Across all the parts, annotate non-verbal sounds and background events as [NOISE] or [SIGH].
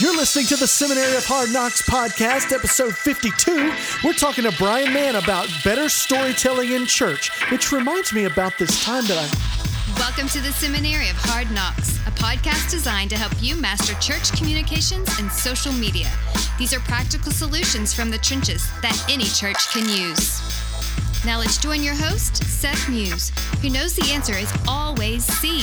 You're listening to the Seminary of Hard Knocks podcast, episode 52. We're talking to Brian Mann about better storytelling in church, which reminds me about this time that I. Welcome to the Seminary of Hard Knocks, a podcast designed to help you master church communications and social media. These are practical solutions from the trenches that any church can use. Now let's join your host, Seth Muse, who knows the answer is always C.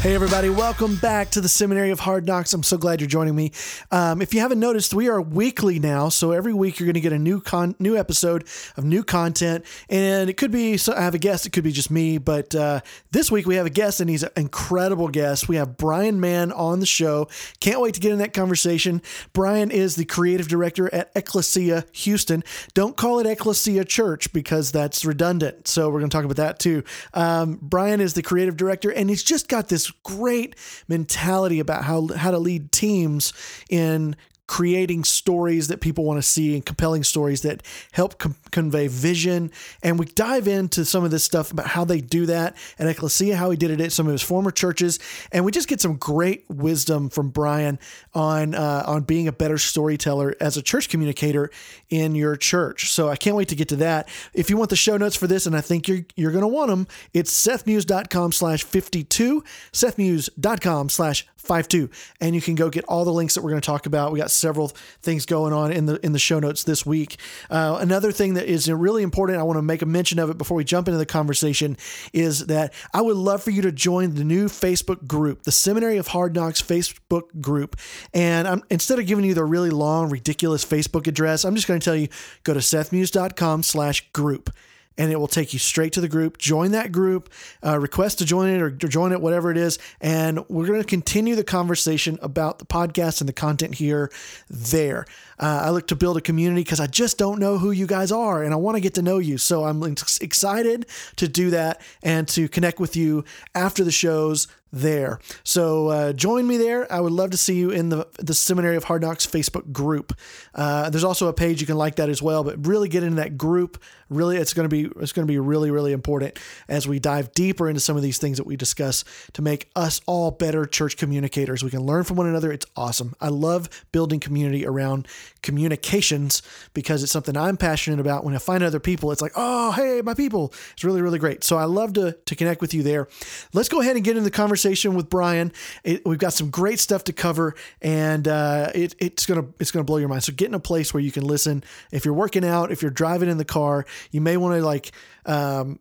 Hey, everybody, welcome back to the Seminary of Hard Knocks. I'm so glad you're joining me. Um, if you haven't noticed, we are weekly now. So every week you're going to get a new con- new episode of new content. And it could be, so I have a guest, it could be just me. But uh, this week we have a guest, and he's an incredible guest. We have Brian Mann on the show. Can't wait to get in that conversation. Brian is the creative director at Ecclesia Houston. Don't call it Ecclesia Church because that's redundant. So we're going to talk about that too. Um, Brian is the creative director, and he's just got this great mentality about how how to lead teams in creating stories that people want to see and compelling stories that help com- convey vision. And we dive into some of this stuff about how they do that at Ecclesia, how he did it at some of his former churches, and we just get some great wisdom from Brian on uh, on being a better storyteller as a church communicator in your church. So I can't wait to get to that. If you want the show notes for this, and I think you're you're going to want them, it's sethmuse.com slash 52, sethmuse.com slash five two, and you can go get all the links that we're going to talk about. We got several things going on in the in the show notes this week. Uh, another thing that is really important, I want to make a mention of it before we jump into the conversation, is that I would love for you to join the new Facebook group, the Seminary of Hard Knocks Facebook group. And I'm, instead of giving you the really long, ridiculous Facebook address, I'm just going to tell you go to sethmuse.com/group and it will take you straight to the group. Join that group, uh, request to join it or join it, whatever it is. And we're going to continue the conversation about the podcast and the content here there. Uh, I look to build a community because I just don't know who you guys are and I want to get to know you. So I'm excited to do that and to connect with you after the shows there. So uh, join me there. I would love to see you in the the Seminary of Hard Knocks Facebook group. Uh, there's also a page you can like that as well. But really get into that group. Really, it's going to be it's going to be really really important as we dive deeper into some of these things that we discuss to make us all better church communicators. We can learn from one another. It's awesome. I love building community around communications because it's something I'm passionate about. When I find other people, it's like, oh hey, my people. It's really really great. So I love to to connect with you there. Let's go ahead and get into the conversation with Brian. It, we've got some great stuff to cover, and uh, it, it's gonna it's gonna blow your mind. So get in a place where you can listen. If you're working out, if you're driving in the car, you may want to like. Um,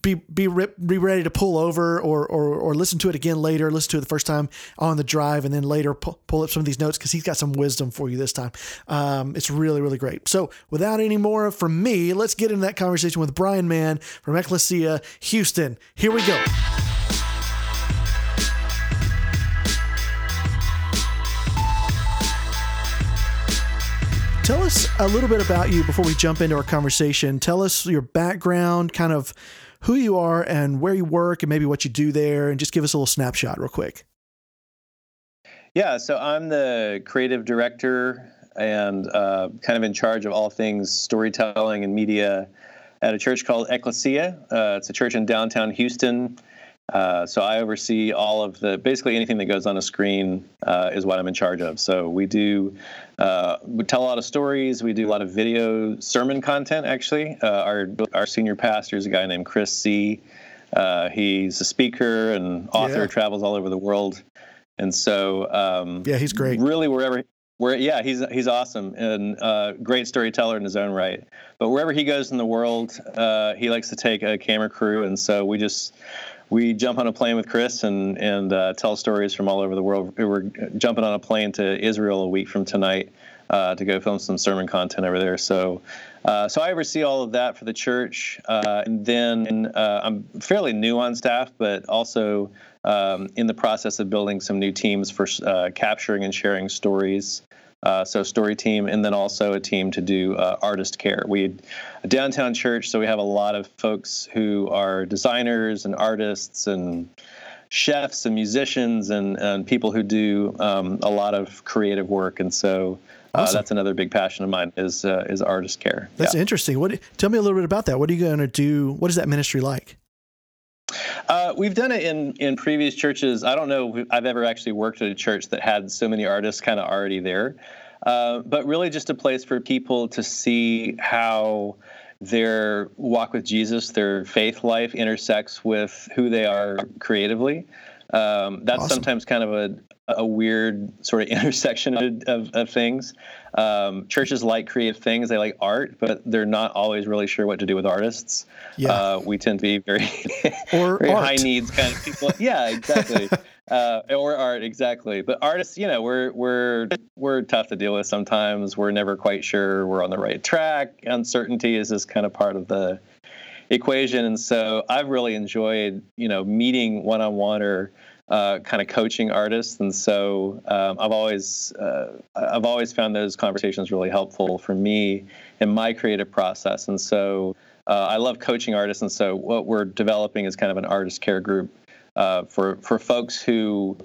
be be be ready to pull over or, or or listen to it again later. Listen to it the first time on the drive, and then later pull, pull up some of these notes because he's got some wisdom for you this time. Um, it's really really great. So without any more from me, let's get into that conversation with Brian Mann from Ecclesia Houston. Here we go. Tell us a little bit about you before we jump into our conversation. Tell us your background, kind of who you are and where you work, and maybe what you do there, and just give us a little snapshot, real quick. Yeah, so I'm the creative director and uh, kind of in charge of all things storytelling and media at a church called Ecclesia. Uh, it's a church in downtown Houston. Uh, so I oversee all of the basically anything that goes on a screen uh, is what I'm in charge of. So we do uh, we tell a lot of stories. We do a lot of video sermon content. Actually, uh, our our senior pastor is a guy named Chris Seay. Uh, he's a speaker and author, yeah. travels all over the world, and so um, yeah, he's great. Really, wherever where yeah he's he's awesome and uh, great storyteller in his own right but wherever he goes in the world uh, he likes to take a camera crew and so we just we jump on a plane with Chris and and uh, tell stories from all over the world. We're jumping on a plane to Israel a week from tonight uh, to go film some sermon content over there. So. Uh, so I oversee all of that for the church, uh, and then uh, I'm fairly new on staff, but also um, in the process of building some new teams for uh, capturing and sharing stories uh, so story team, and then also a team to do uh, artist care. We a downtown church, so we have a lot of folks who are designers and artists and chefs and musicians and, and people who do um, a lot of creative work. And so uh, awesome. that's another big passion of mine is uh, is artist care. That's yeah. interesting. What tell me a little bit about that. What are you going to do? What is that ministry like? Uh, we've done it in in previous churches. I don't know I've ever actually worked at a church that had so many artists kind of already there, uh, but really just a place for people to see how their walk with Jesus, their faith life intersects with who they are creatively. Um, that's awesome. sometimes kind of a, a weird sort of [LAUGHS] intersection of, of, of things. Um, churches like creative things; they like art, but they're not always really sure what to do with artists. Yeah. Uh, we tend to be very, [LAUGHS] very high needs kind of people. yeah, exactly. [LAUGHS] uh, or art, exactly. But artists, you know, we're we're we're tough to deal with sometimes. We're never quite sure we're on the right track. Uncertainty is just kind of part of the equation, and so I've really enjoyed, you know, meeting one on one or uh, kind of coaching artists, and so um, I've always uh, I've always found those conversations really helpful for me in my creative process. And so uh, I love coaching artists, and so what we're developing is kind of an artist care group uh, for for folks who,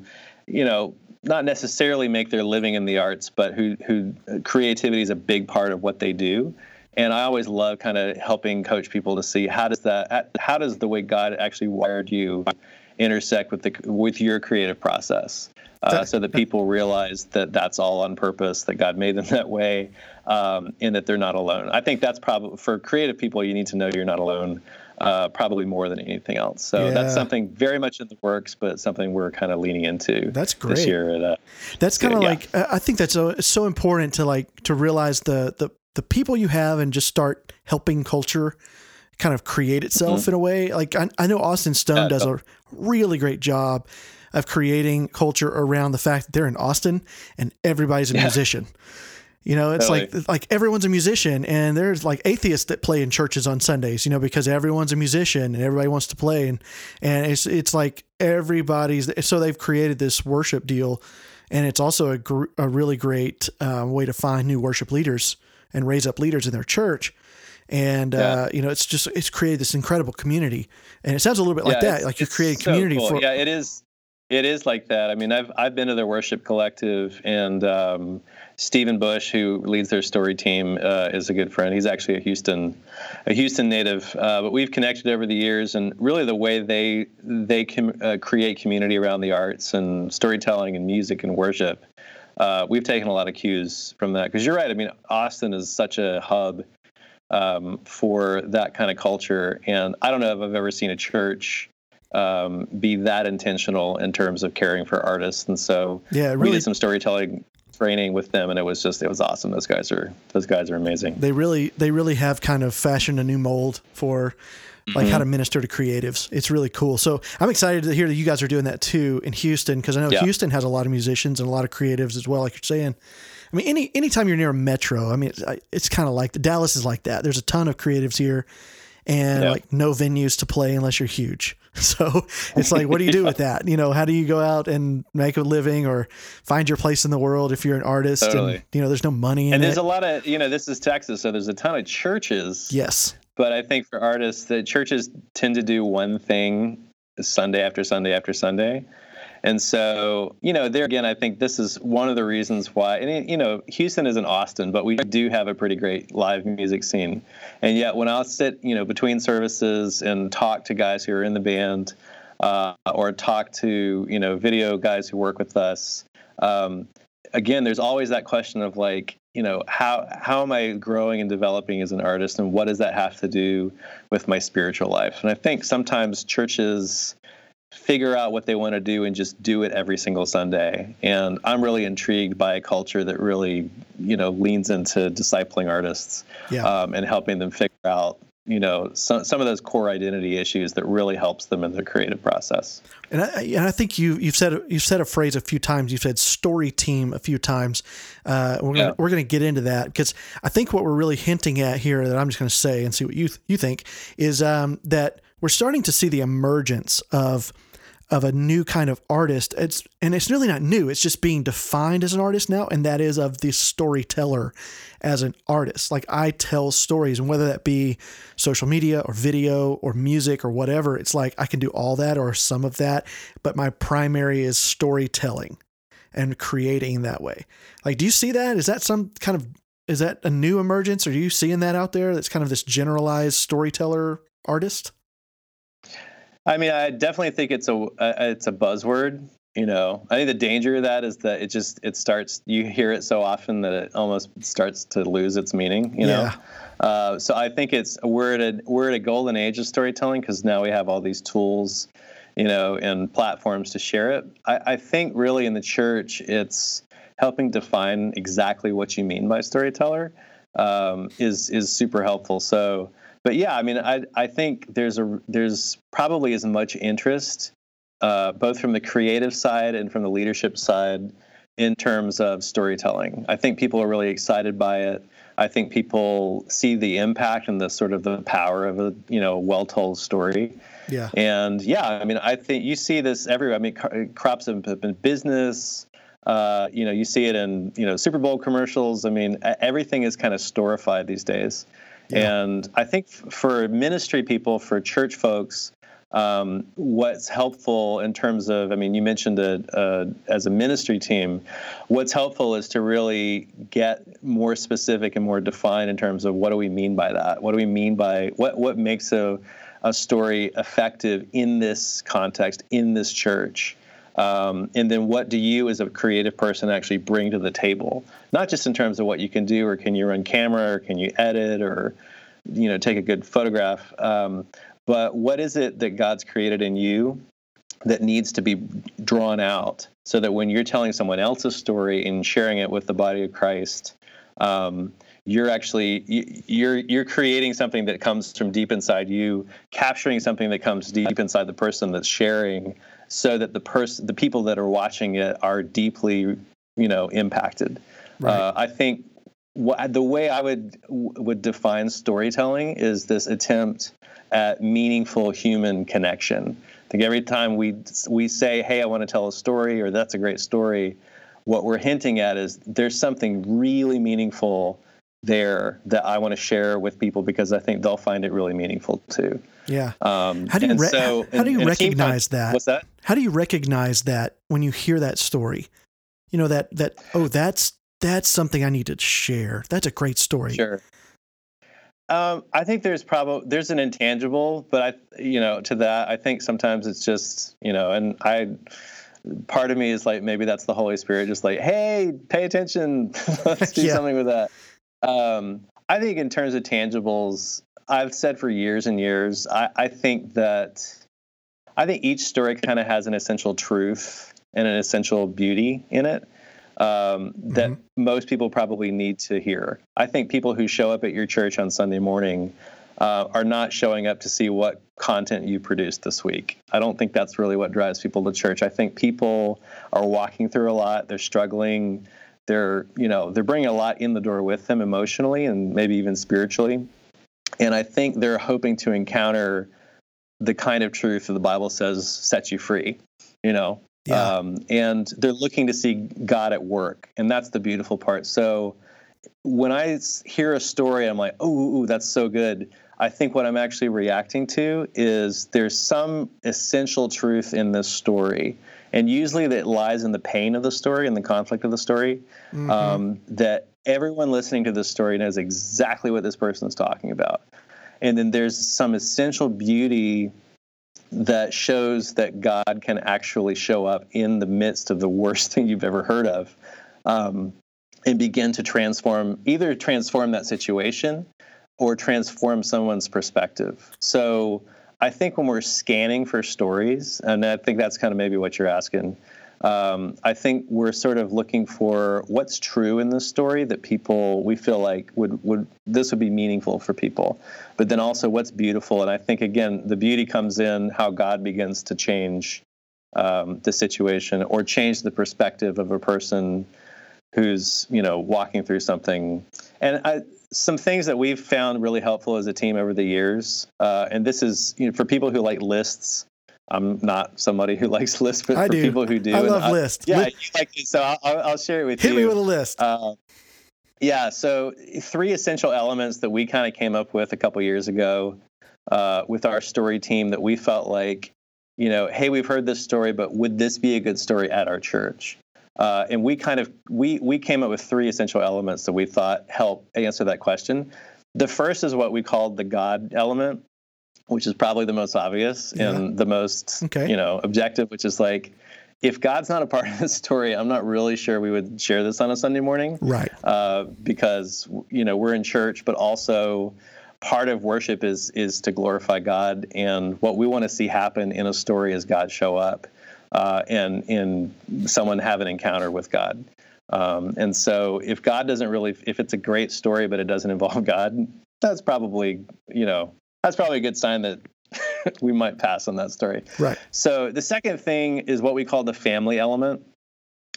you know, not necessarily make their living in the arts, but who who creativity is a big part of what they do. And I always love kind of helping coach people to see how does that how does the way God actually wired you intersect with the with your creative process, uh, so that people realize that that's all on purpose, that God made them [LAUGHS] that way, um, and that they're not alone. I think that's probably for creative people. You need to know you're not alone. Uh, probably more than anything else. So yeah. that's something very much in the works, but something we're kind of leaning into. That's great. This year, at, uh, that's kind of yeah. like I think that's so, so important to like to realize the the the people you have and just start helping culture kind of create itself mm-hmm. in a way. Like I, I know Austin Stone yeah, does a really great job of creating culture around the fact that they're in Austin and everybody's a yeah. musician. You know, it's totally. like like everyone's a musician, and there's like atheists that play in churches on Sundays. You know, because everyone's a musician and everybody wants to play, and and it's it's like everybody's. So they've created this worship deal, and it's also a gr- a really great uh, way to find new worship leaders and raise up leaders in their church and yeah. uh, you know it's just it's created this incredible community and it sounds a little bit like that like you're creating so community cool. for yeah it is it is like that i mean i've i've been to their worship collective and um, stephen bush who leads their story team uh, is a good friend he's actually a houston a houston native uh, but we've connected over the years and really the way they they com- uh, create community around the arts and storytelling and music and worship uh, we've taken a lot of cues from that because you're right i mean austin is such a hub um, for that kind of culture. And I don't know if I've ever seen a church um, be that intentional in terms of caring for artists. And so yeah, really, we did some storytelling training with them, and it was just it was awesome. Those guys are those guys are amazing. They really they really have kind of fashioned a new mold for like mm-hmm. how to minister to creatives. It's really cool. So I'm excited to hear that you guys are doing that too in Houston because I know yeah. Houston has a lot of musicians and a lot of creatives as well, like you're saying. I mean, any anytime you're near a metro, I mean, it's, it's kind of like the Dallas is like that. There's a ton of creatives here, and yeah. like no venues to play unless you're huge. [LAUGHS] So it's like, what do you do [LAUGHS] with that? You know, how do you go out and make a living or find your place in the world if you're an artist? Totally. And you know, there's no money. and there's it. a lot of you know, this is Texas, so there's a ton of churches. Yes. But I think for artists, the churches tend to do one thing Sunday after Sunday after Sunday. And so, you know, there again, I think this is one of the reasons why, and, you know, Houston isn't Austin, but we do have a pretty great live music scene. And yet, when I'll sit, you know, between services and talk to guys who are in the band uh, or talk to, you know, video guys who work with us, um, again, there's always that question of like, you know, how how am I growing and developing as an artist, and what does that have to do with my spiritual life? And I think sometimes churches figure out what they want to do and just do it every single Sunday. And I'm really intrigued by a culture that really, you know, leans into discipling artists yeah. um, and helping them figure out, you know, some, some of those core identity issues that really helps them in their creative process. And I, and I think you you've said you've said a phrase a few times. You've said story team a few times. Uh, we're gonna, we're going to get into that because I think what we're really hinting at here that I'm just going to say and see what you th- you think is um, that we're starting to see the emergence of of a new kind of artist. It's and it's really not new. It's just being defined as an artist now, and that is of the storyteller as an artist. Like I tell stories, and whether that be social media or video or music or whatever, it's like I can do all that or some of that, but my primary is storytelling and creating that way. Like, do you see that? Is that some kind of is that a new emergence? Are you seeing that out there? That's kind of this generalized storyteller artist. I mean, I definitely think it's a, a it's a buzzword. You know, I think the danger of that is that it just it starts. You hear it so often that it almost starts to lose its meaning. You know. Uh, so I think it's we're at a we're at a golden age of storytelling because now we have all these tools, you know, and platforms to share it. I, I think really in the church, it's helping define exactly what you mean by storyteller um, is is super helpful. So, but yeah, I mean, I I think there's a there's probably as much interest uh, both from the creative side and from the leadership side in terms of storytelling. I think people are really excited by it. I think people see the impact and the sort of the power of a you know well-told story. Yeah. And yeah, I mean, I think you see this everywhere. I mean, crops have been business. Uh, you know, you see it in you know Super Bowl commercials. I mean, everything is kind of storified these days. And I think for ministry people, for church folks, um, what's helpful in terms of, I mean, you mentioned it uh, as a ministry team. What's helpful is to really get more specific and more defined in terms of what do we mean by that? What do we mean by what what makes a a story effective in this context in this church? Um, and then what do you as a creative person actually bring to the table? Not just in terms of what you can do or can you run camera or can you edit or you know take a good photograph. Um, but what is it that God's created in you that needs to be drawn out so that when you're telling someone else's story and sharing it with the body of Christ, um, you're actually you're you're creating something that comes from deep inside you, capturing something that comes deep inside the person that's sharing, so that the person, the people that are watching it, are deeply, you know, impacted. Right. Uh, I think what, the way I would would define storytelling is this attempt at meaningful human connection. I think every time we we say, "Hey, I want to tell a story," or "That's a great story," what we're hinting at is there's something really meaningful there that I want to share with people because I think they'll find it really meaningful too. Yeah. Um, how do you re- so, how, how do you recognize that? What's that? How do you recognize that when you hear that story? You know that that oh that's that's something I need to share. That's a great story. Sure. Um, I think there's probably there's an intangible, but I you know to that I think sometimes it's just you know, and I part of me is like maybe that's the Holy Spirit, just like hey, pay attention, [LAUGHS] let's do [LAUGHS] yeah. something with that. Um, I think in terms of tangibles, I've said for years and years, I, I think that I think each story kind of has an essential truth and an essential beauty in it um, that mm-hmm. most people probably need to hear. I think people who show up at your church on Sunday morning uh, are not showing up to see what content you produced this week. I don't think that's really what drives people to church. I think people are walking through a lot. They're struggling. They're you know they're bringing a lot in the door with them emotionally and maybe even spiritually. And I think they're hoping to encounter the kind of truth that the Bible says sets you free. You know, yeah. Um, and they're looking to see God at work. And that's the beautiful part. So when I hear a story, I'm like, oh, that's so good. I think what I'm actually reacting to is there's some essential truth in this story. And usually that lies in the pain of the story and the conflict of the story. Mm-hmm. Um, that everyone listening to this story knows exactly what this person is talking about. And then there's some essential beauty that shows that God can actually show up in the midst of the worst [LAUGHS] thing you've ever heard of um, and begin to transform, either transform that situation or transform someone's perspective. So I think when we're scanning for stories, and I think that's kind of maybe what you're asking, um, I think we're sort of looking for what's true in this story that people we feel like would would this would be meaningful for people, but then also what's beautiful. And I think again the beauty comes in how God begins to change um, the situation or change the perspective of a person who's you know walking through something. And I, some things that we've found really helpful as a team over the years, uh, and this is you know, for people who like lists. I'm not somebody who [LAUGHS] likes lists, but I for do. people who do, I love I, lists. Yeah, you like it, so I'll, I'll, share it with Hit you. Hit me with a list. Uh, yeah, so three essential elements that we kind of came up with a couple years ago uh, with our story team that we felt like, you know, hey, we've heard this story, but would this be a good story at our church? Uh, and we kind of we we came up with three essential elements that we thought help answer that question. The first is what we called the God element, which is probably the most obvious Yeah. and the most Okay. you know objective, which is like if God's not a part [LAUGHS] of this story, I'm not really sure we would share this on a Sunday morning Right. uh, because you know we're in church, but also part of worship is is to glorify God, and what we want to see happen in a story is God show up uh, and and someone have an encounter with God. Um, and so, if God doesn't really, if it's a great story but it doesn't [LAUGHS] involve God, that's probably you know that's probably a good sign that [LAUGHS] we might pass on that story. Right. So the second thing is what we call the family element.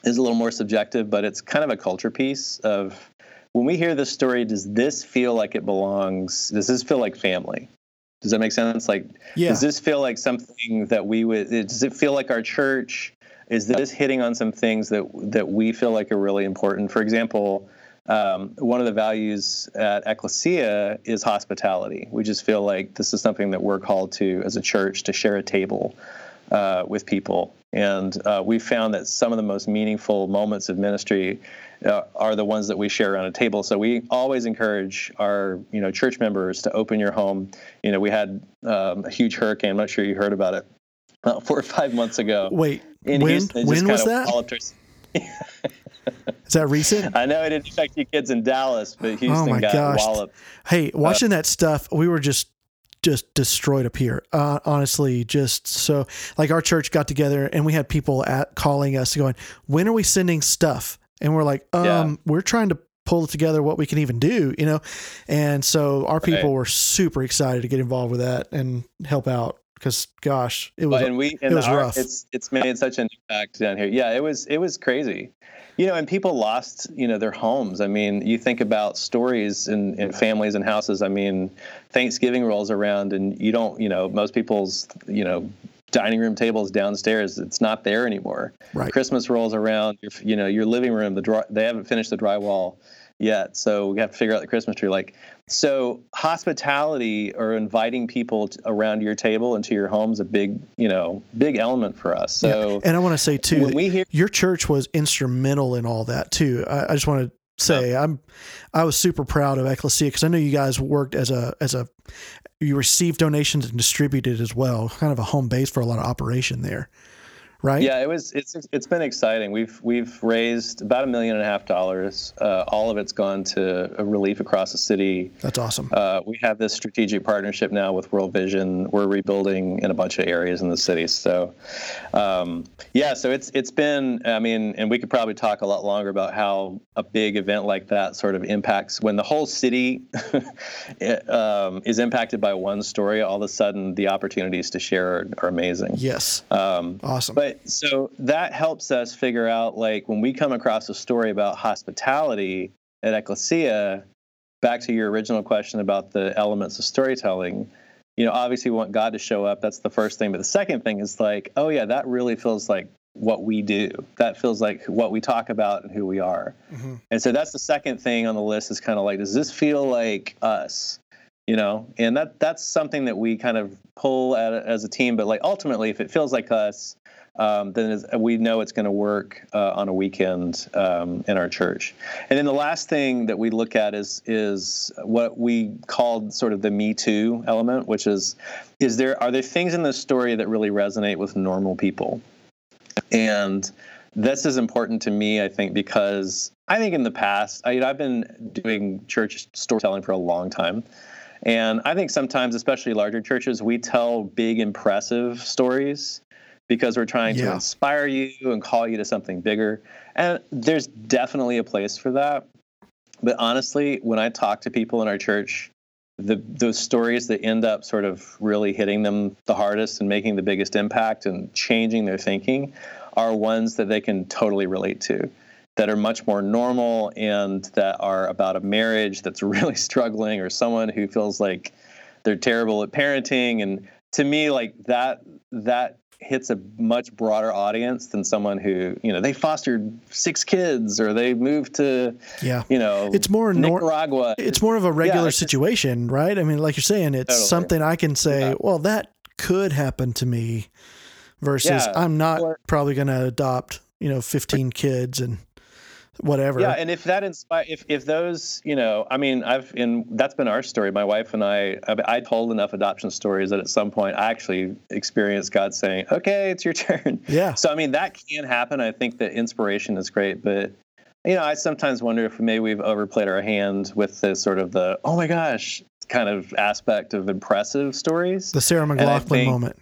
is a little more subjective, but it's kind of a culture piece of when we hear this story, does this feel like it belongs? Does this feel like family? Does that make sense? Like, Yeah. does this feel like something that we would? Does it feel like our church? Is this hitting on some things that that we feel like are really important? For example, um, one of the values at Ecclesia is hospitality. We just feel like this is something that we're called to as a church to share a table uh, with people. And uh, we found that some of the most meaningful moments of ministry uh, are the ones that we share around a table. So we always encourage our, you know, church members to open your home. You know, we had um, a huge hurricane. I'm not sure you heard about it uh, four or five months ago. Wait, in when Houston. When was that? our- [LAUGHS] Is that recent? I know it didn't affect you kids in Dallas, but Houston oh my got gosh. walloped. Hey, watching that stuff, we were just just destroyed up here. Uh, honestly, just so like our church got together and we had people at calling us going, "When are we sending stuff?" And we're like, "Um, Yeah. we're trying to pull together what we can even do, you know." And so our people Right. were super excited to get involved with that and help out because gosh, it was and we and was our, rough. it's it's made such an impact down here. Yeah, it was it was crazy. You know, and people lost, you know, their homes. I mean, you think about stories in, in families and houses. I mean, Thanksgiving rolls around and you don't, you know, most people's, you know, dining room tables downstairs, it's not there anymore. right. Christmas rolls around, your, you know, your living room, the dry, they haven't finished the drywall yet, so we have to figure out the Christmas tree. Like, so hospitality or inviting people t around your table into your home is a big, you know, big element for us. So And I want to say too, we hear, your church was instrumental in all that too. I, I just want to say I'm I was super proud of Ecclesia because I know you guys worked as a as a you received donations and distributed as well, kind of a home base for a lot of operation there, right? yeah, it was, it's, it's been exciting. We've, we've raised about a million and a half dollars. Uh, all of it's gone to a relief across the city. that's awesome. Uh, we have this strategic partnership now with World Vision. We're rebuilding in a bunch of areas in the city. So, um, yeah, so it's it's been. I mean, and we could probably talk a lot longer about how a big event like that sort of impacts when the whole city [LAUGHS] it, um, is impacted by one story. All of a sudden, the opportunities to share are, are amazing. yes, Um, awesome. but so that helps us figure out like when we come across a story about hospitality at Ecclesia, back to your original question about the elements of storytelling, you know, obviously we want God to show up. That's the first thing. But the second thing is like, oh yeah, that really feels like what we do. That feels like what we talk about and who we are. Mhm. And so that's the second thing on the list is kind of like, does this feel like us? You know, and that that's something that we kind of pull at as a team. But like ultimately, if it feels like us, um, then we know it's going to work uh, on a weekend um, in our church. And then the last thing that we look at is is what we called sort of the Me Too element, which is is there are there things in this story that really resonate with normal people? And this is important to me, I think, because I think in the past, I, you know, I've been doing church storytelling for a long time. And I think sometimes, especially larger churches, we tell big, impressive stories because we're trying to inspire you and call you to something bigger. And there's definitely a place for that. But honestly, when I talk to people in our church, the those stories that end up sort of really hitting them the hardest and making the biggest impact and changing their thinking are ones that they can totally relate to that are much more normal and that are about a marriage that's [LAUGHS] really struggling or someone who feels like they're terrible at parenting and to me like that that hits a much broader audience than someone who you know they fostered six kids or they moved to yeah. you know It's more nor- Nicaragua It's more of a regular just- situation, right? I mean, like you're saying, it's Totally. something I can say, Yeah. well, that could happen to me versus Yeah, I'm not or- probably going to adopt, you know, 15 kids and whatever. Yeah, and if that inspire, if if those, you know, I mean, I've in that's been our story. My wife and I, I, told enough adoption stories that at some point I actually experienced God saying, "Okay, it's your [LAUGHS] turn." Yeah. So I mean, that can happen. I think that inspiration is great, but you know, I sometimes wonder if maybe we've overplayed our hand with the sort of the oh my gosh kind of aspect of impressive stories. The Sarah McLachlan think, moment.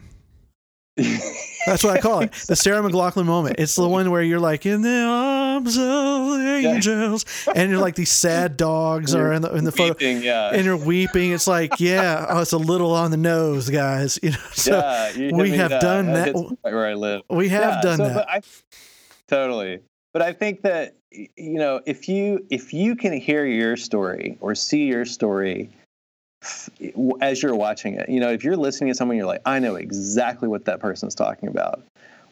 [LAUGHS] That's what I call it. The [LAUGHS] Sarah McLachlan moment. It's the one where you're like in the arms of the angels, and you're like these sad dogs you're in the in the weeping, photo, yeah. and you're weeping. It's like, yeah, oh, it's a little on the nose, guys. You know, so yeah, we have done that. Where I live, we have yeah, done so, that. I, totally, but I think that you know if you if you can hear your story or see your story as you're watching it. You know, if you're listening to someone, you're like, I know exactly what that person's talking about.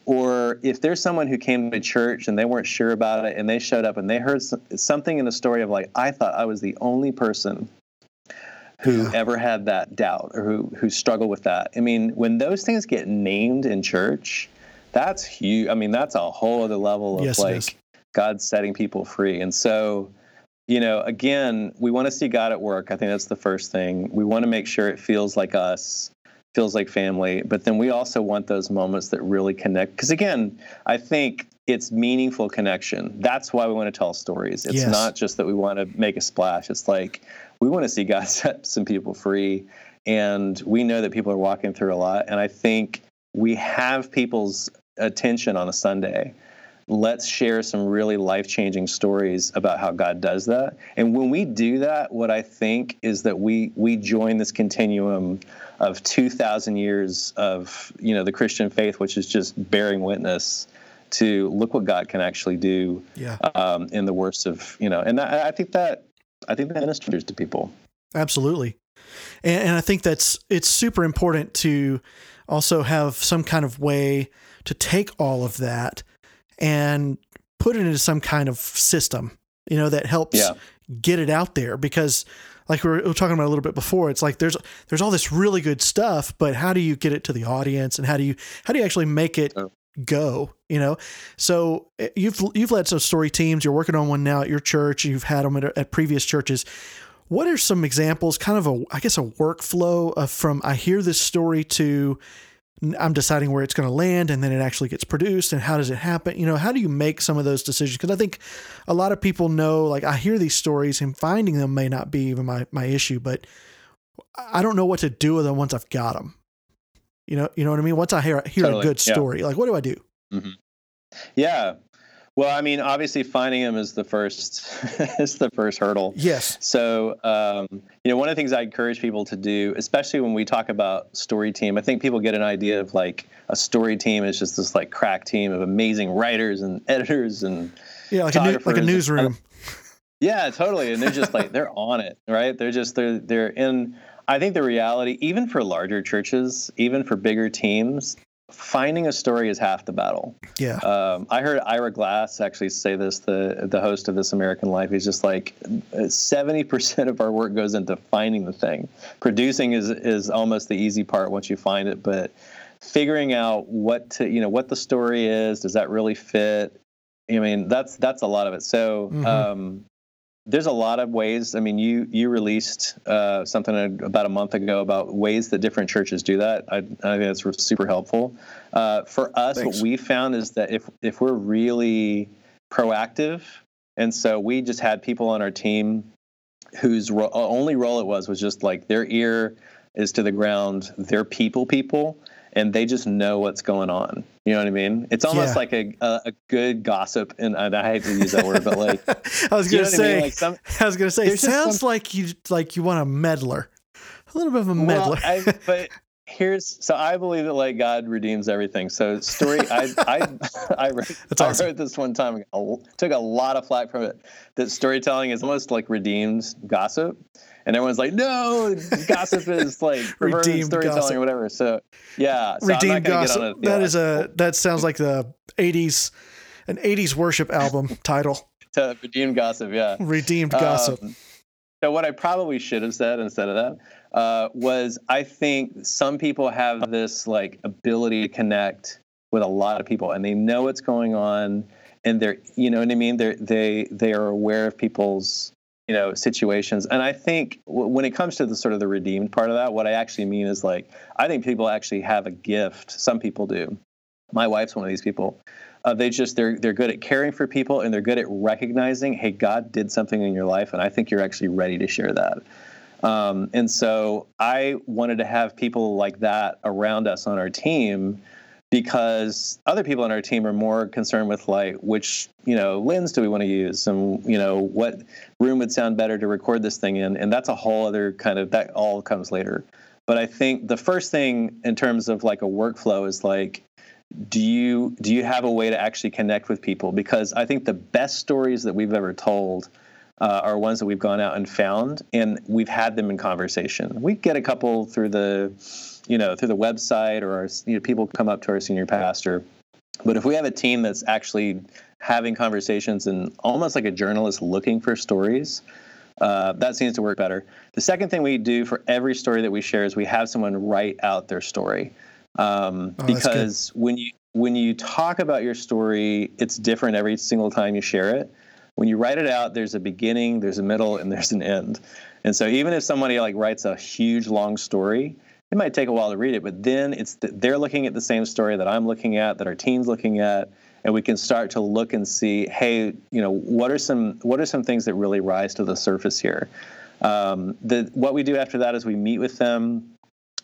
Or if there's someone who came to church and they weren't sure about it and they showed up and they heard something in the story of like, I thought I was the only person who yeah. ever had that doubt or who who struggled with that. I mean, when those things get named in church, that's huge. I mean, that's a whole other level of yes, like God setting people free. And so you know, again, we want to see God at work. I think that's the first thing. We want to make sure it feels like us, feels like family. But then we also want those moments that really connect. Because again, I think it's meaningful connection. That's why we want to tell stories. It's yes. not just that we want to make a splash. It's like we want to see God [LAUGHS] set some people free. And we know that people are walking through a lot. And I think we have people's attention on a Sunday let's share some really life changing stories about how God does that. And when we do that, what I think is that we we join this continuum of 2,000 years of you know the Christian faith, which is just bearing witness to look what God can actually do yeah. um, in the worst of you know. And I, I think that I think that ministers to people. Absolutely, and, and I think that's it's super important to also have some kind of way to take all of that and put it into some kind of system, you know, that helps yeah. get it out there because like we were, we were, talking about a little bit before, it's like there's there's all this really good stuff, but how do you get it to the audience and how do you how do you actually make it oh. go? You know, so eh, you've you've led some story teams. You're working on one now at your church. You've had them at, at previous churches. What are some examples? Kind of a I guess a workflow of from I hear this story to I'm deciding where it's going to land and then it actually gets produced and how does it happen? You know, how do you make some of those decisions? Because I think a lot of people know, like, I hear these stories and finding them may not be even my, my issue, but I don't know what to do with them once I've got them. You know, you know what I mean? Once I hear, hear totally. a good story, yeah. like, what do I do? Mm-hmm. Yeah. Well, I mean, obviously, finding them is the first [LAUGHS] is the first hurdle. Yes. So, um, you know, one of the things I encourage people to do, especially when we talk about story team, I think people get an idea of like a story team is just this like crack team of amazing writers and [LAUGHS] editors and yeah, like a new, like a newsroom. Yeah, totally. And they're just like they're [LAUGHS] on it, right? They're just they're they're in. I think the reality, even for larger churches, even for bigger teams, finding a story is half the battle. Yeah. Um, I heard Ira Glass actually say this, the the host of This American Life. He's just like, seventy percent of our work goes into finding the thing. Producing is is almost the easy part once you find it, but figuring out what to you know what the story is, does that really fit? I mean, that's that's a lot of it. So. Mm-hmm. Um, there's a lot of ways. I mean, you you released uh, something about a month ago about ways that different churches do that. I, I think that's super helpful. Uh, for us, Thanks. what we found is that if if we're really proactive, and so we just had people on our team whose ro- only role it was was just like their ear is to the ground, they're people people, and they just know what's going on. You know what I mean? It's almost yeah. like a, a, a good gossip, and I, I hate to use that word, but like I was gonna say, I, mean? like some, I was gonna say, it sounds some, like you like you want a meddler, a little bit of a meddler. Well, I, but [LAUGHS] here's so I believe that like God redeems everything. So story, I I [LAUGHS] I wrote, awesome. I wrote this one time, ago, took a lot of flack from it. That storytelling is almost like redeemed gossip and everyone's like, "No, gossip is like [LAUGHS] redeemed storytelling gossip. or whatever." So, yeah, so redeemed gossip. That is a that sounds like the '80s, an '80s worship album title. [LAUGHS] redeemed gossip, yeah. Redeemed gossip. Um, so, what I probably should have said instead of that uh, was, I think some people have this like ability to connect with a lot of people, and they know what's going on and they're you know what I mean. They they they are aware of people's you know situations. And i think w- when it comes to the sort of the redeemed part of that what i actually mean is like i think people actually have a gift. Some people do. My wife's one of these people uh, they just they're they're good at caring for people and they're good at recognizing hey god did something in your life and i think you're actually ready to share that. Um, and so i wanted to have people like that around us on our team because other people on our team are more concerned with like which you know lens do we want to use and you know what room would sound better to record this thing in. And that's a whole other kind of that all comes later. But i think the first thing in terms of like a workflow is like do you do you have a way to actually connect with people? Because i think the best stories that we've ever told uh, are ones that we've gone out and found and we've had them in conversation. We get a couple through the you know through the website or our, you know, people come up to our senior pastor. But if we have a team that's actually having conversations and almost like a journalist looking for stories uh, that seems to work better. The second thing we do for every story that we share is we have someone write out their story um, Oh, because when you when you talk about your story it's different every single time you share it. When you write it out there's a beginning there's a middle and there's an end. And so even if somebody like writes a huge long story it might take a while to read it but then it's the, they're looking at the same story that i'm looking at that our team's looking at and we can start to look and see hey you know what are some what are some things that really rise to the surface here? Um, the, what we do after that is we meet with them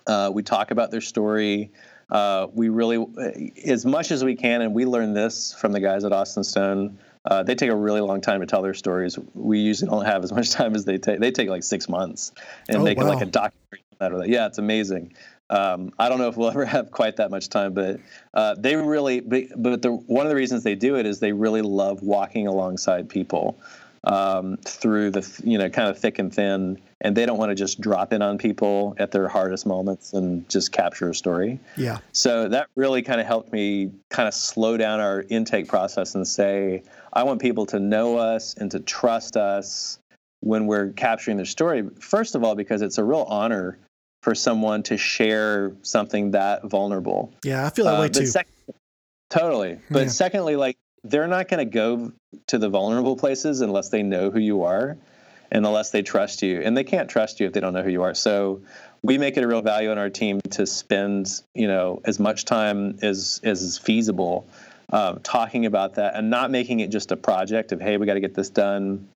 uh, we talk about their story uh, we really as much as we can and we learn this from the guys at austin stone uh, they take a really long time to tell their stories. We usually don't have as much [LAUGHS] time as they take. They take like six months and Oh, make wow. like a documentary out of that. Yeah, it's amazing. Um, I don't know if we'll [LAUGHS] ever have quite that much time, but uh, they really. But, but the, one of the reasons they do it is they really love walking alongside people um, through the you know kind of thick and thin, and they don't want to just drop in on people at their hardest moments and just capture a story. Yeah. So that really kind of helped me kind of slow down our intake process and say, I want people to know us and to trust us when we're capturing their story. First of all, because it's a real honor for someone to share something that vulnerable. Yeah. I feel that Uh, way too. sec- totally. But Yeah. secondly, like they're not going to go to the vulnerable places unless they know who you are and unless they trust you. And they can't trust you if they don't know who you are. So we make it a real value on our team to spend, you know, as much time as as is feasible um, talking about that and not making it just a project of hey, we got to get this done,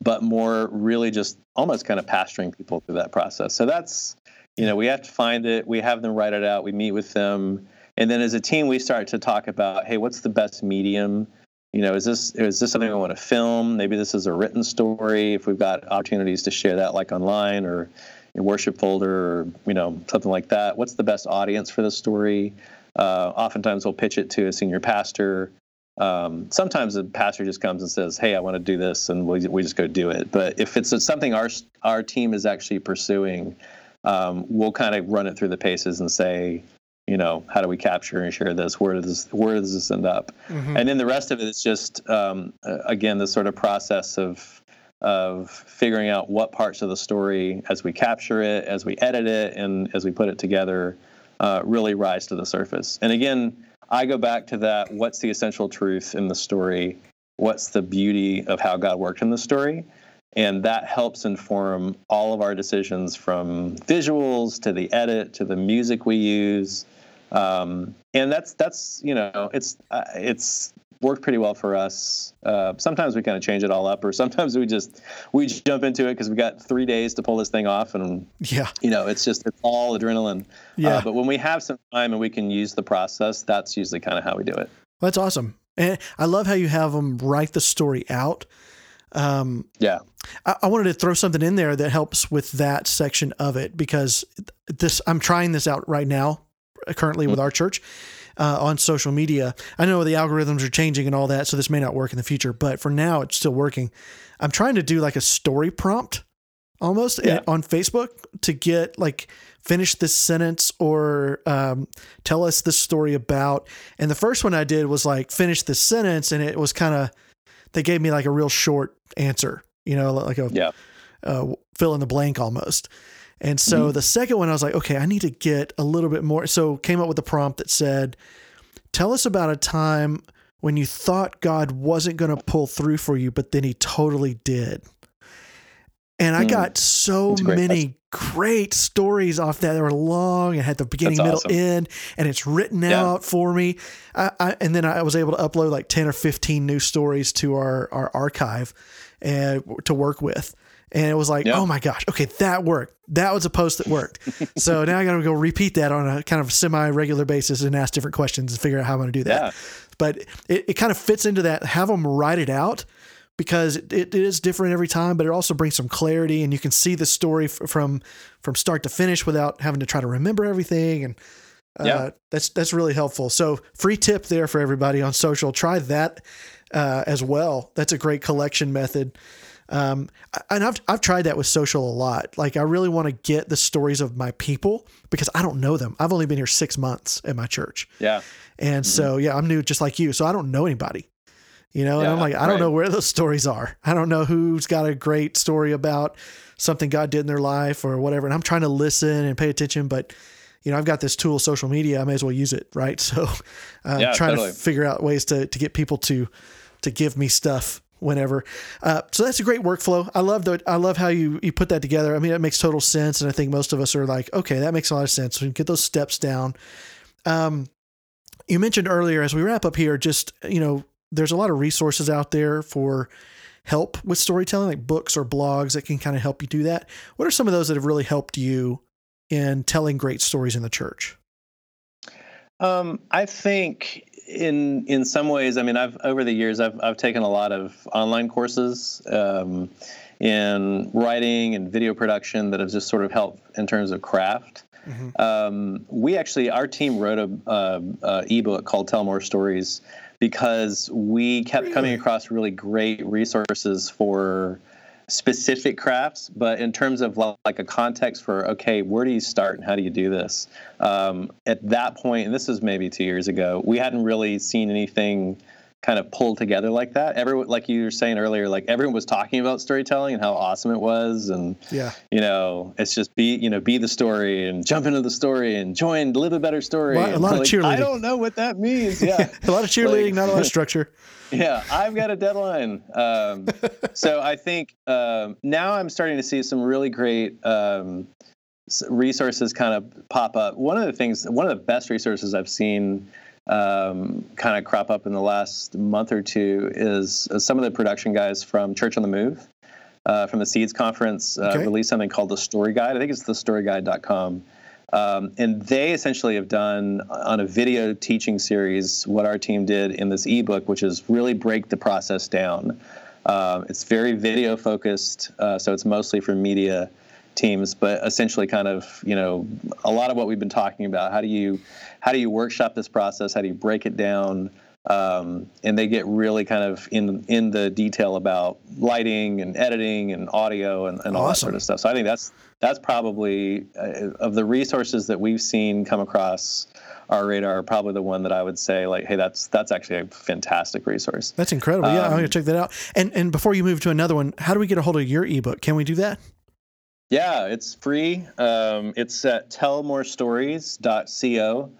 but more really just almost kind of pastoring people through that process. So that's you know we have to find it, we have them write it out, we meet with them, and then as a team we start to talk about hey, what's the best medium? You know, is this is this something we want to film? Maybe this is a written story. If we've got opportunities to share that, like online or in worship folder, or you know something like that. What's the best audience for the story? Uh, oftentimes we'll pitch it to a senior pastor. Um, sometimes the pastor just comes and says, "Hey, I want to do this," and we we just go do it. But if it's something our our team is actually pursuing, um, we'll kind of run it through the paces and say, you know, how do we capture and share this? Where does this, where does this end up? Mhm. And then the rest of it is just um, again the sort of process of of figuring out what parts of the story as we capture it, as we edit it, and as we put it together, uh, really rise to the surface. And again, I go back to that: what's the essential truth in the story? What's the beauty of how God worked in the story? And that helps inform all of our decisions from visuals to the edit to the music we use. Um, and that's that's you know it's uh, it's worked pretty well for us. Uh, sometimes we kind of change it all up, or sometimes we just we jump into it because we've got three days to pull this thing off, and Yeah. you know it's just it's all adrenaline. Yeah. Uh, but when we have some time and we can use the process, that's usually kind of how we do it. That's awesome. And I love how you have them write the story out. Um, Yeah. I, I wanted to throw something in there that helps with that section of it because this I'm trying this out right now, currently with our church uh, on social media. I know the algorithms are changing and all that, so this may not work in the future, but for now it's still working. I'm trying to do like a story prompt almost Yeah. on Facebook to get like finish this sentence or um, tell us this story about. And the first one I did was like finish this sentence, and it was kind of they gave me like a real short answer, you know, like a Yeah. uh, fill in the blank almost. And so Mm-hmm. the second one, I was like, okay, I need to get a little bit more. So came up with a prompt that said, "Tell us about a time when you thought God wasn't going to pull through for you, but then he totally did. And I Mm. got so many great stories off that. They were long and had the beginning, That's middle, awesome. end, and it's written Yeah. out for me. I, I, and then I was able to upload like 10 or 15 new stories to our, our archive and to work with. And it was like, Yeah. oh my gosh, okay, that worked. That was a post that worked. [LAUGHS] so now I got to go repeat that on a kind of semi regular basis and ask different questions and figure out how I'm going to do that Yeah. but it, it kind of fits into that have them write it out because it, it is different every time but it also brings some clarity and you can see the story f- from from start to finish without having to try to remember everything and uh, Yeah. that's that's really helpful so free tip there for everybody on social try that uh, as well that's a great collection method um, and I've, I've tried that with social a lot. Like I really want to get the stories of my people because I don't know them. I've only been here six months at my church. Yeah. And so, yeah, I'm new just like you. So I don't know anybody, you know, and I'm like, I don't right. know where those stories are. I don't know who's got a great story about something God did in their life or whatever. And I'm trying to listen and pay attention, but you know, I've got this tool, social media. I may as well use it. Right. [LAUGHS] So I'm Yeah, trying totally. to figure out ways to, to get people to, to give me stuff whenever. Uh, so that's a great workflow. I love that. I love how you, you put that together. I mean, it makes total sense. And I think most of us are like, okay, that makes a lot of sense. We can get those steps down. Um, you mentioned earlier as we wrap up here, just, you know, there's a lot of resources out there for help with storytelling, like books or blogs that can kind of help you do that. What are some of those that have really helped you in telling great stories in the church? Um, I think in in some ways, I mean, I've over the years, I've I've taken a lot of online courses um, in writing and video production that have just sort of helped in terms of craft. Um, we actually, our team wrote a, uh uh ebook called "Tell More Stories" because we kept coming across really great resources for specific crafts, but in terms of like a context for okay, where do you start and how do you do this? Um, at that point, and this was maybe two years ago, we hadn't really seen anything kind of pulled together like that. Everyone, like you were saying earlier, like everyone was talking about storytelling and how awesome it was, and Yeah. you know, it's just be you know be the story and jump into the story and join, live a better story. A lot of like, cheerleading. I don't know what that means. Yeah. [LAUGHS] A lot of cheerleading, Like- not a lot of [LAUGHS] structure. yeah, I've got a deadline. Um, [LAUGHS] so I think um, now I'm starting to see some really great um, resources kind of pop up. One of the things, one of the best resources I've seen um, kind of crop up in the last month or two is uh, some of the production guys from Church on the Move. Uh, from the Seeds Conference, uh, Okay. released something called the Story Guide. I think it's thestoryguide.com. Um, and they essentially have done on a video teaching series what our team did in this ebook, which is really break the process down. Um, it's very video focused, uh, so it's mostly for media teams, but essentially kind of you know a lot of what we've been talking about. How do you how do you workshop this process? How do you break it down? Um, and they get really kind of in in the detail about lighting and editing and audio and, and all that sort of stuff. So I think that's that's probably uh, of the resources that we've seen come across our radar, probably the one that I would say like, hey, that's that's actually a fantastic resource. That's incredible. Yeah, I'm Um, going to check that out. And and before you move to another one, how do we get a hold of your ebook? Can we do that? Yeah, it's free. Um, it's at tellmorestories.co.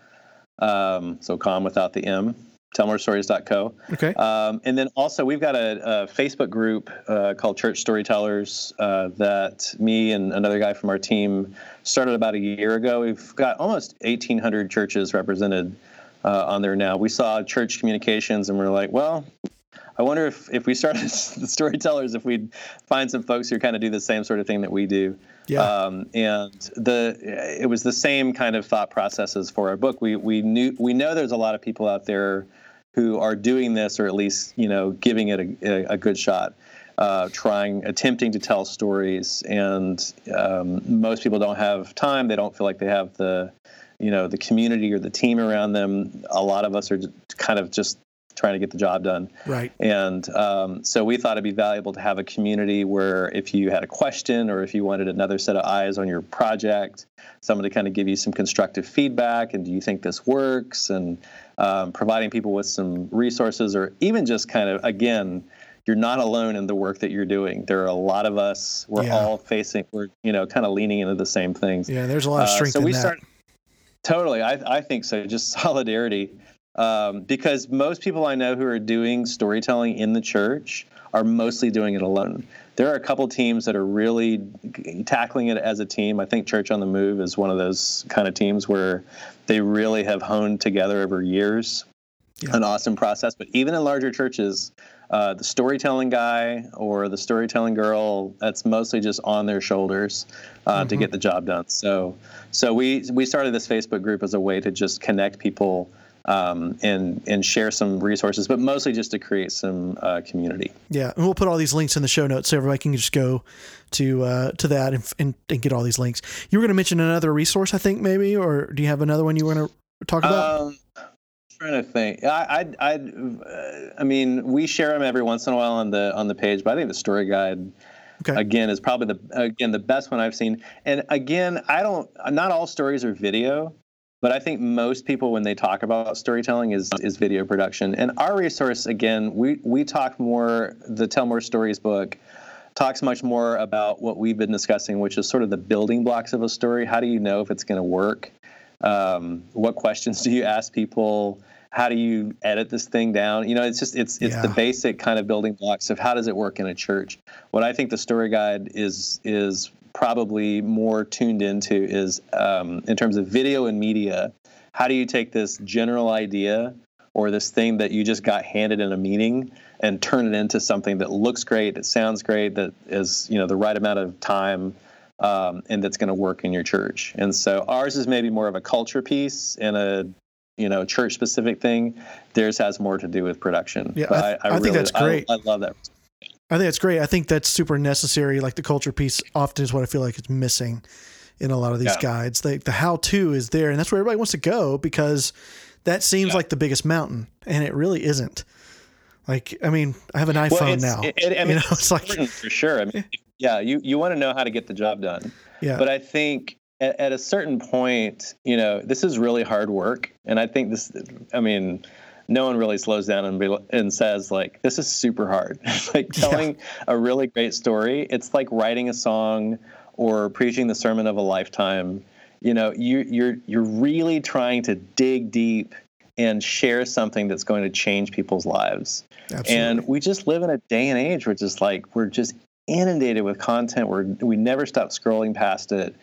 Um, so com without the M. Tellmorestories.co. Okay. Um, and then also, we've got a, a Facebook group uh, called Church Storytellers uh, that me and another guy from our team started about a year ago. We've got almost 1,800 churches represented uh, on there now. We saw church communications and we're like, well, I wonder if, if we started [LAUGHS] the storytellers, if we'd find some folks who kind of do the same sort of thing that we do. Yeah. Um, and the it was the same kind of thought processes for our book. We we knew we know there's a lot of people out there who are doing this, or at least you know giving it a, a, a good shot, uh, trying, attempting to tell stories. And um, most people don't have time. They don't feel like they have the you know the community or the team around them. A lot of us are kind of just trying to get the job done. right. And um, so we thought it'd be valuable to have a community where if you had a question or if you wanted another set of eyes on your project, someone to kind of give you some constructive feedback and do you think this works? And um, providing people with some resources or even just kind of, again, you're not alone in the work that you're doing. There are a lot of us. We're Yeah. all facing, we're, you know, kind of leaning into the same things. Yeah, there's a lot of Uh, strength so in we that. start totally. I, I think so. Just [LAUGHS] solidarity. Um, because most people I know who are doing storytelling in the church are mostly doing it alone. There are a couple teams that are really tackling it as a team. I think Church on the Move is one of those kind of teams where they really have honed together over years yeah. an awesome process. But even in larger churches, uh, the storytelling guy or the storytelling girl, that's mostly just on their shoulders uh, mm-hmm. to get the job done. So, so we we started this Facebook group as a way to just connect people um, and and share some resources, but mostly just to create some uh, community. Yeah, and we'll put all these links in the show notes so everybody can just go to uh, to that and, and, and get all these links. You were going to mention another resource, I think, maybe, or do you have another one you want to talk about? Um, I'm trying to think. I, I, I, uh, I mean, we share them every once in a while on the on the page, but I think the story guide. Okay. Again, is probably the again the best one I've seen. And again, I don't. Not all stories are video. But I think most people, when they talk about storytelling, is is video production. And our resource, again, we we talk more. The Tell More Stories book talks much more about what we've been discussing, which is sort of the building blocks of a story. How do you know if it's going to work? Um, what questions do you ask people? How do you edit this thing down? You know, it's just it's it's yeah. the basic kind of building blocks of how does it work in a church. What I think the story guide is is probably more tuned into is um, in terms of video and media. How do you take this general idea or this thing that you just got handed in a meeting and turn it into something that looks great, that sounds great, that is you know the right amount of time, um, and that's going to work in your church. And so ours is maybe more of a culture piece and a you know church specific thing. Theirs has more to do with production. Yeah, I, I, I, I really, think that's great. I, love that. I think that's great. I think that's super necessary. Like the culture piece often is what I feel like is missing in a lot of these yeah. guides. Like the how to is there, and that's where everybody wants to go because that seems yeah. like the biggest mountain, and it really isn't. Like, I mean, I have an iPhone well, now. It, it, I [LAUGHS] mean, you know, it's like for sure. I mean, yeah, you you want to know how to get the job done. Yeah. But I think at, at a certain point, you know, this is really hard work, and I think this. I mean no one really slows down and, be, and says like this is super hard. [LAUGHS] Like telling yeah. a really great story. It's like writing a song or preaching the sermon of a lifetime. You know you, you're you're really trying to dig deep and share something that's going to change people's lives. Absolutely. and we just live in a day and age where just like we're just inundated with content. Where we never stop scrolling past it.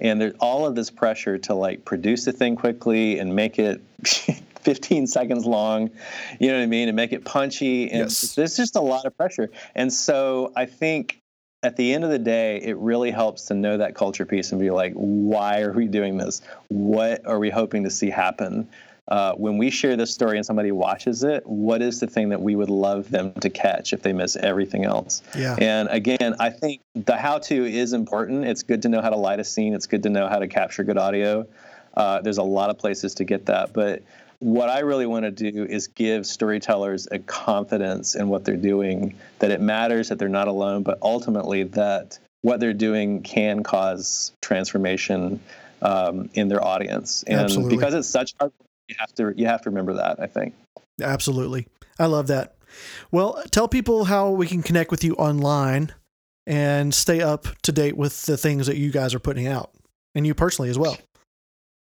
And there's all of this pressure to like produce the thing quickly and make it [LAUGHS] 15 seconds long, you know what I mean, and make it punchy. And yes. there's just a lot of pressure. And so I think at the end of the day, it really helps to know that culture piece and be like, why are we doing this? What are we hoping to see happen? Uh, when we share this story and somebody watches it, what is the thing that we would love them to catch if they miss everything else? Yeah. And again, I think the how to is important. It's good to know how to light a scene, it's good to know how to capture good audio. Uh, there's a lot of places to get that. But what I really want to do is give storytellers a confidence in what they're doing, that it matters that they're not alone, but ultimately that what they're doing can cause transformation um, in their audience. And Absolutely. because it's such hard, you have to you have to remember that. I think. Absolutely, I love that. Well, tell people how we can connect with you online and stay up to date with the things that you guys are putting out, and you personally as well.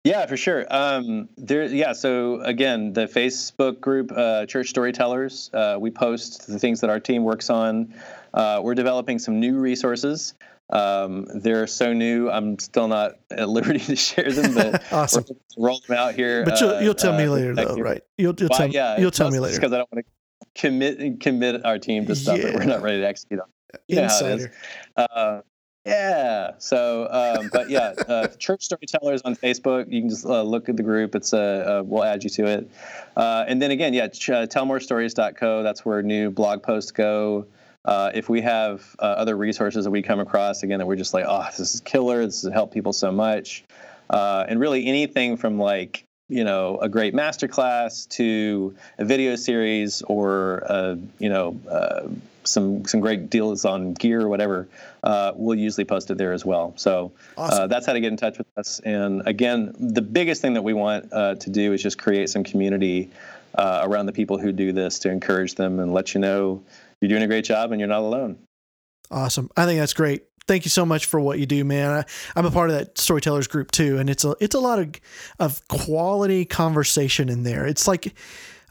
Yeah, for sure. Um, there, yeah. So again, the Facebook group, uh, Church Storytellers, uh, we post the things that our team works on. Uh, we're developing some new resources. Um, they're so new, I'm still not at liberty [LAUGHS] to share them, but [LAUGHS] awesome. we're roll them out here. But you'll, you'll tell me uh, later, though, right? You'll, you'll tell, yeah, you'll tell me later because I don't want to commit commit our team to stuff yeah. that we're not ready to execute on. You Insider. Yeah. So, um, but yeah, uh, Church Storytellers on Facebook. You can just uh, look at the group. It's uh, uh we'll add you to it. Uh, and then again, yeah, ch- uh, tellmorestories.co. That's where new blog posts go. Uh, if we have other resources that we come across, again, that we're just like, oh, this is killer. This has helped people so much. and really anything from like you know a great masterclass to a video series or a, you know some some great deals on gear or whatever, uh, we'll usually post it there as well. So uh, awesome. uh, that's how to get in touch with us. And again, the biggest thing that we want uh, to do is just create some community uh, around the people who do this to encourage them and let you know you're doing a great job and you're not alone. Awesome. I think that's great. Thank you so much for what you do, man. I, am a part of that storytellers group too, and it's a it's a lot of of quality conversation in there. It's like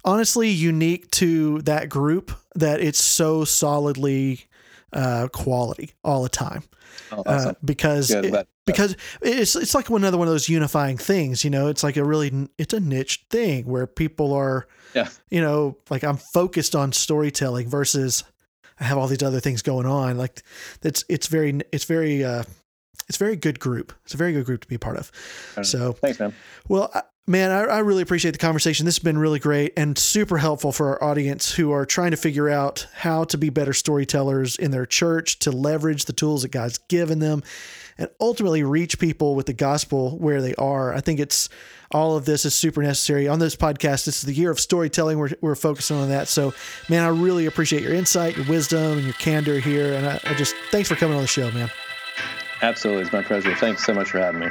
honestly unique to that group that it's so solidly uh, quality all the time. Oh, uh, awesome. uh, because it, because it's it's like another one of those unifying things. You know, it's like a really it's a niche thing where people are, yeah. you know, like I'm focused on storytelling versus I have all these other things going on. Like it's it's very it's very uh, it's a very good group. It's a very good group to be part of. So thanks, man. Well, Man, I, I, really appreciate the conversation. This has been really great and super helpful for our audience who are trying to figure out how to be better storytellers in their church, to leverage the tools that God's given them, and ultimately reach people with the gospel where they are. I think it's all of this is super necessary. On this podcast, this is the year of storytelling. We're, we're focusing on that. So, man, I really appreciate your insight, your wisdom, and your candor here. And I, I just thanks for coming on the show, man. Absolutely. It's my pleasure. Thanks so much for having me.